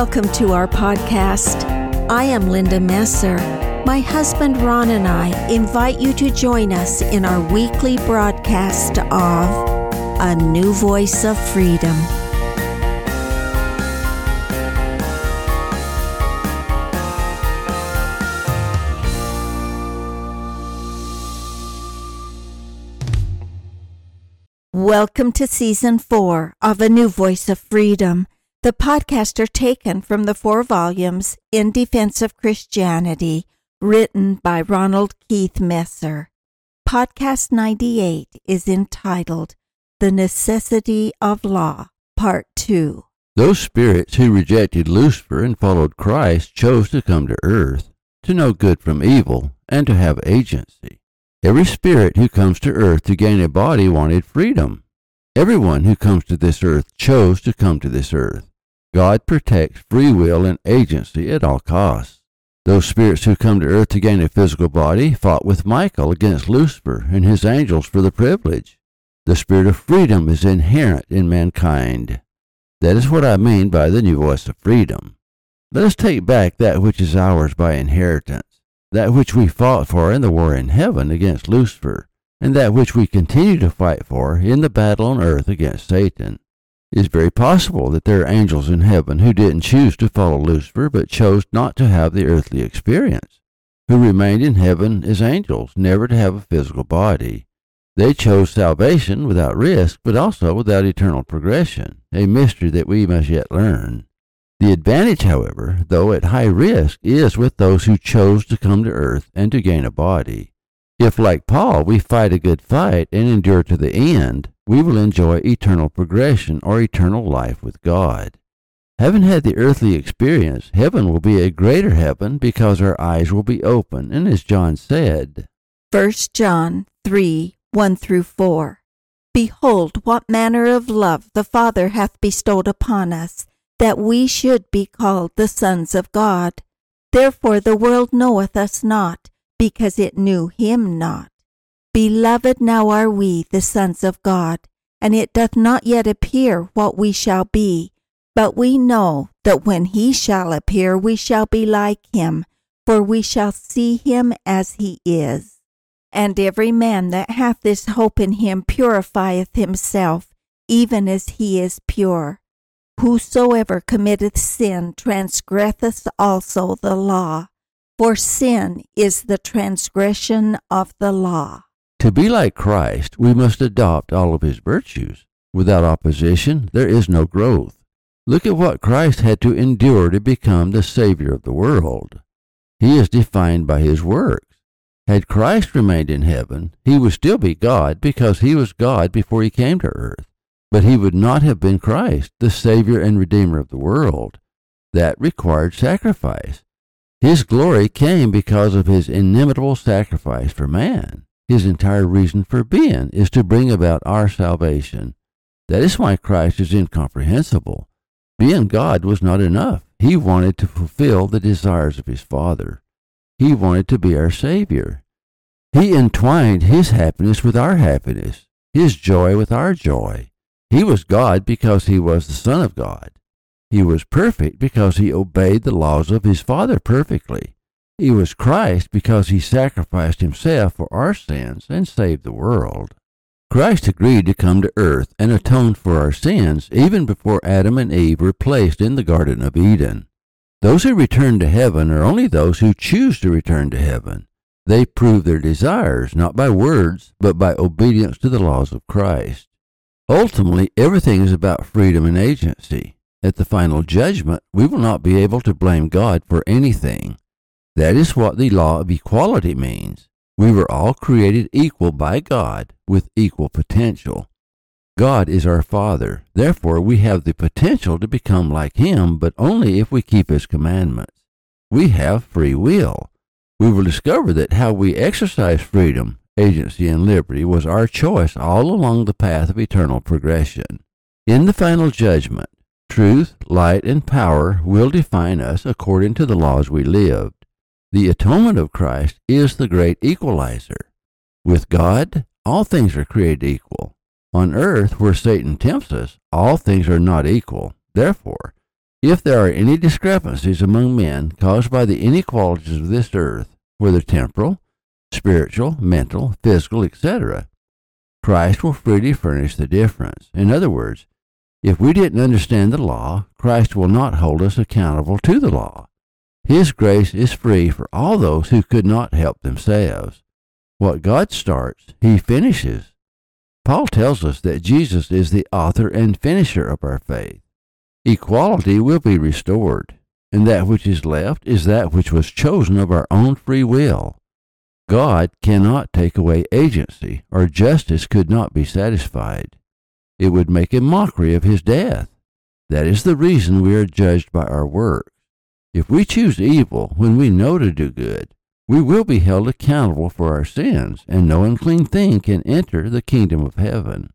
Welcome to our podcast. I am Linda Messer. My husband Ron and I invite you to join us in our weekly broadcast of A New Voice of Freedom. Welcome to season four of A New Voice of Freedom. The podcasts are taken from the four volumes In Defense of Christianity, written by Ronald Keith Messer. Podcast 98 is entitled The Necessity of Law, Part 2. Those spirits who rejected Lucifer and followed Christ chose to come to earth, to know good from evil, and to have agency. Every spirit who comes to earth to gain a body wanted freedom. Everyone who comes to this earth chose to come to this earth. God protects free will and agency at all costs. Those spirits who come to earth to gain a physical body fought with Michael against Lucifer and his angels for the privilege. The spirit of freedom is inherent in mankind. That is what I mean by the new voice of freedom. Let us take back that which is ours by inheritance, that which we fought for in the war in heaven against Lucifer, and that which we continue to fight for in the battle on earth against Satan. It is very possible that there are angels in heaven who didn't choose to follow Lucifer but chose not to have the earthly experience, who remained in heaven as angels, never to have a physical body. They chose salvation without risk, but also without eternal progression, a mystery that we must yet learn. The advantage, however, though at high risk, is with those who chose to come to earth and to gain a body. If, like Paul, we fight a good fight and endure to the end, we will enjoy eternal progression or eternal life with God. Having had the earthly experience, heaven will be a greater heaven because our eyes will be open, and as John said, 1 John 3 1 through 4. Behold, what manner of love the Father hath bestowed upon us, that we should be called the sons of God. Therefore the world knoweth us not because it knew him not. Beloved, now are we the sons of God, and it doth not yet appear what we shall be, but we know that when he shall appear, we shall be like him, for we shall see him as he is. And every man that hath this hope in him purifieth himself, even as he is pure. Whosoever committeth sin transgresseth also the law for sin is the transgression of the law. To be like Christ, we must adopt all of his virtues. Without opposition, there is no growth. Look at what Christ had to endure to become the Savior of the world. He is defined by his works. Had Christ remained in heaven, he would still be God because he was God before he came to earth. But he would not have been Christ, the Savior and Redeemer of the world. That required sacrifice. His glory came because of his inimitable sacrifice for man. His entire reason for being is to bring about our salvation. That is why Christ is incomprehensible. Being God was not enough. He wanted to fulfill the desires of his Father. He wanted to be our Savior. He entwined his happiness with our happiness, his joy with our joy. He was God because he was the Son of God. He was perfect because he obeyed the laws of his Father perfectly. He was Christ because he sacrificed himself for our sins and saved the world. Christ agreed to come to earth and atone for our sins even before Adam and Eve were placed in the Garden of Eden. Those who return to heaven are only those who choose to return to heaven. They prove their desires not by words, but by obedience to the laws of Christ. Ultimately, everything is about freedom and agency. At the final judgment, we will not be able to blame God for anything. That is what the law of equality means. We were all created equal by God with equal potential. God is our Father. Therefore, we have the potential to become like Him, but only if we keep His commandments. We have free will. We will discover that how we exercise freedom, agency, and liberty was our choice all along the path of eternal progression. In the final judgment, Truth, light, and power will define us according to the laws we lived. The atonement of Christ is the great equalizer. With God, all things are created equal. On earth, where Satan tempts us, all things are not equal. Therefore, If there are any discrepancies among men caused by the inequalities of this earth, whether temporal, spiritual, mental, physical, etc., Christ will freely furnish the difference. In other words, if we didn't understand the law, Christ will not hold us accountable to the law. His grace is free for all those who could not help themselves. What God starts, He finishes. Paul tells us that Jesus is the author and finisher of our faith. Equality will be restored, and that which is left is that which was chosen of our own free will. God cannot take away agency, or justice could not be satisfied. It would make a mockery of his death. That is the reason we are judged by our works. If we choose evil when we know to do good, we will be held accountable for our sins, and no unclean thing can enter the kingdom of heaven.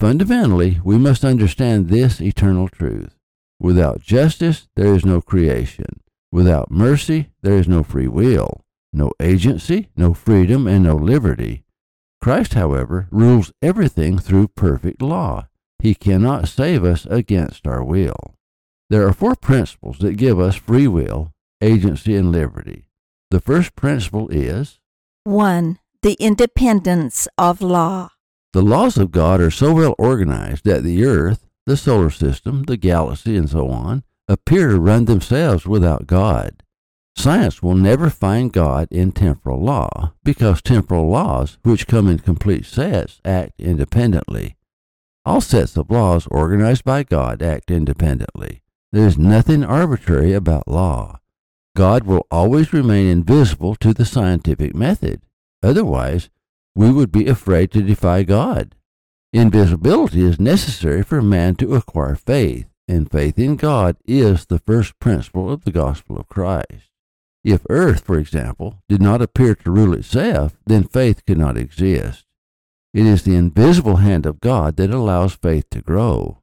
Fundamentally, we must understand this eternal truth. Without justice, there is no creation. Without mercy, there is no free will, no agency, no freedom, and no liberty. Christ, however, rules everything through perfect law. He cannot save us against our will. There are four principles that give us free will, agency, and liberty. The first principle is 1. The independence of law. The laws of God are so well organized that the earth, the solar system, the galaxy, and so on appear to run themselves without God. Science will never find God in temporal law because temporal laws, which come in complete sets, act independently. All sets of laws organized by God act independently. There is nothing arbitrary about law. God will always remain invisible to the scientific method. Otherwise, we would be afraid to defy God. Invisibility is necessary for man to acquire faith, and faith in God is the first principle of the gospel of Christ. If earth, for example, did not appear to rule itself, then faith could not exist. It is the invisible hand of God that allows faith to grow.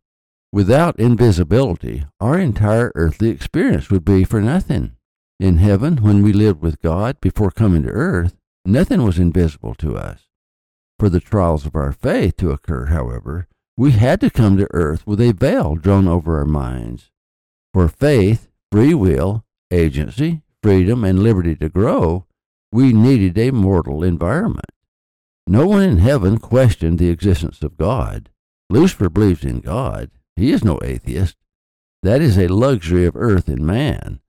Without invisibility, our entire earthly experience would be for nothing. In heaven, when we lived with God before coming to earth, nothing was invisible to us. For the trials of our faith to occur, however, we had to come to earth with a veil drawn over our minds. For faith, free will, agency, freedom, and liberty to grow, we needed a mortal environment. No one in heaven questioned the existence of God. Lucifer believes in God, he is no atheist. That is a luxury of earth and man.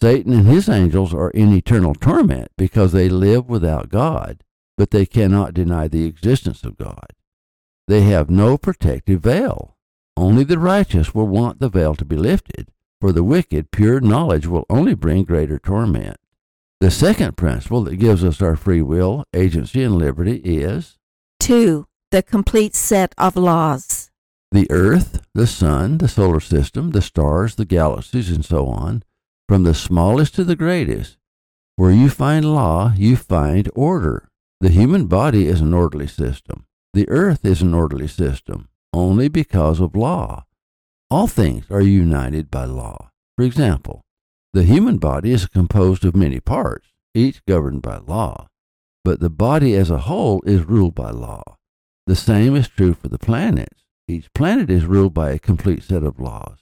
Satan and his angels are in eternal torment because they live without God, but they cannot deny the existence of God. They have no protective veil. Only the righteous will want the veil to be lifted. For the wicked, pure knowledge will only bring greater torment. The second principle that gives us our free will, agency, and liberty is 2. The complete set of laws. The earth, the sun, the solar system, the stars, the galaxies, and so on, from the smallest to the greatest. Where you find law, you find order. The human body is an orderly system. The earth is an orderly system, only because of law. All things are united by law. For example, the human body is composed of many parts, each governed by law, but the body as a whole is ruled by law. The same is true for the planets. Each planet is ruled by a complete set of laws.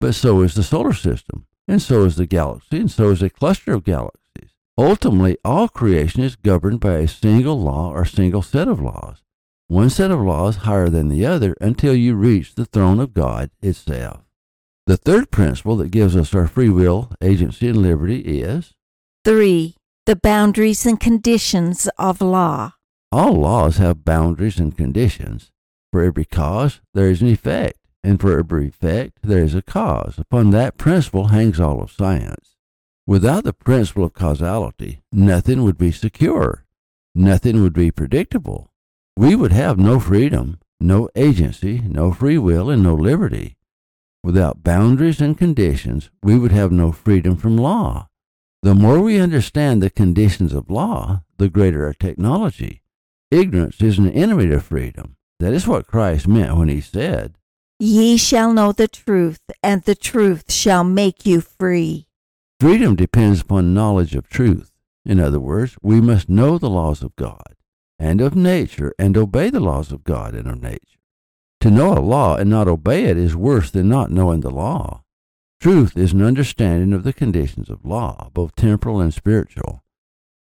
But so is the solar system, and so is the galaxy, and so is a cluster of galaxies. Ultimately, all creation is governed by a single law or single set of laws, one set of laws higher than the other until you reach the throne of God itself. The third principle that gives us our free will, agency, and liberty is 3. The boundaries and conditions of law. all laws have boundaries and conditions. For every cause, there is an effect, and for every effect, there is a cause. Upon that principle hangs all of science. Without the principle of causality, nothing would be secure, nothing would be predictable. We would have no freedom, no agency, no free will, and no liberty. Without boundaries and conditions, we would have no freedom from law. The more we understand the conditions of law, the greater our technology. Ignorance is an enemy to freedom. That is what Christ meant when he said, Ye shall know the truth, and the truth shall make you free. Freedom depends upon knowledge of truth. In other words, we must know the laws of God and of nature and obey the laws of God and of nature. To know a law and not obey it is worse than not knowing the law. Truth is an understanding of the conditions of law, both temporal and spiritual.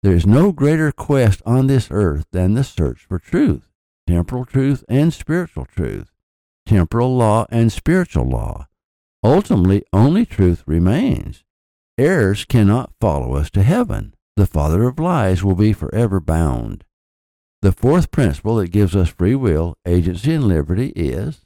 There is no greater quest on this earth than the search for truth, temporal truth and spiritual truth, temporal law and spiritual law. Ultimately, only truth remains. Errors cannot follow us to heaven. The father of lies will be forever bound. The fourth principle that gives us free will, agency, and liberty is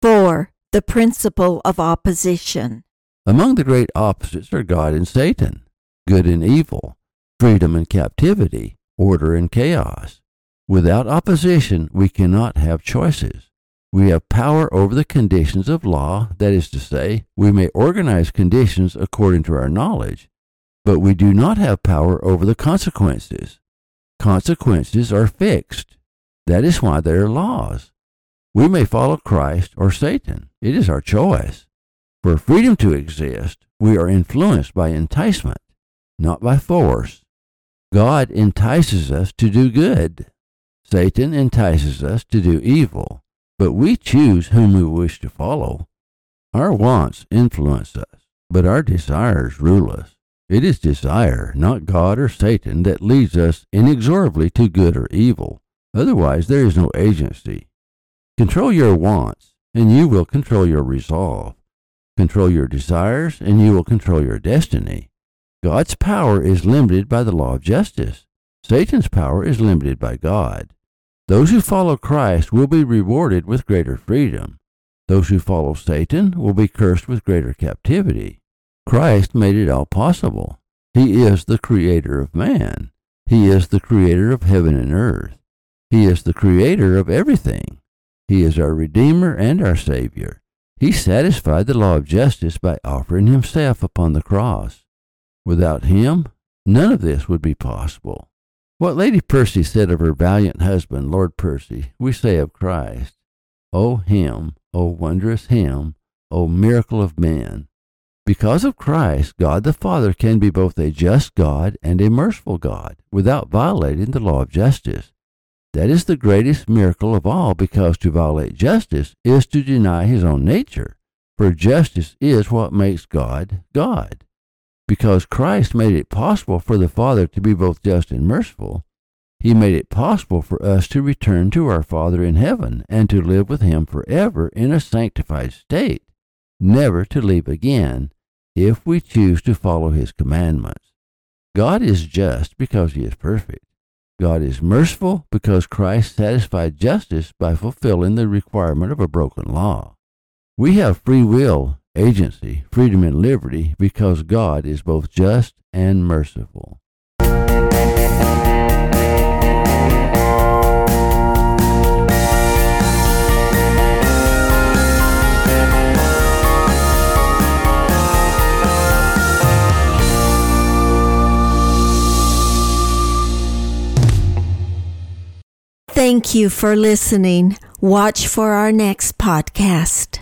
4. The principle of opposition. Among the great opposites are God and Satan, good and evil, freedom and captivity, order and chaos. Without opposition, we cannot have choices. We have power over the conditions of law, that is to say, we may organize conditions according to our knowledge, but we do not have power over the consequences. Consequences are fixed. That is why they are laws. We may follow Christ or Satan. It is our choice. For freedom to exist, we are influenced by enticement, not by force. God entices us to do good. Satan entices us to do evil, but we choose whom we wish to follow. Our wants influence us, but our desires rule us. It is desire, not God or Satan, that leads us inexorably to good or evil. Otherwise, there is no agency. Control your wants, and you will control your resolve. Control your desires, and you will control your destiny. God's power is limited by the law of justice. Satan's power is limited by God. Those who follow Christ will be rewarded with greater freedom. Those who follow Satan will be cursed with greater captivity. Christ made it all possible. He is the creator of man. He is the creator of heaven and earth. He is the creator of everything. He is our Redeemer and our Savior. He satisfied the law of justice by offering himself upon the cross. Without him, none of this would be possible. What Lady Percy said of her valiant husband, Lord Percy, we say of Christ. O him, O wondrous him, O miracle of man. because of Christ, God the Father can be both a just God and a merciful God without violating the law of justice. That is the greatest miracle of all because to violate justice is to deny his own nature, for justice is what makes God God. Because Christ made it possible for the Father to be both just and merciful, he made it possible for us to return to our Father in heaven and to live with him forever in a sanctified state, never to leave again if we choose to follow his commandments. God is just because he is perfect. God is merciful because Christ satisfied justice by fulfilling the requirement of a broken law. We have free will, agency, freedom, and liberty because God is both just and merciful. Thank you for listening. Watch for our next podcast.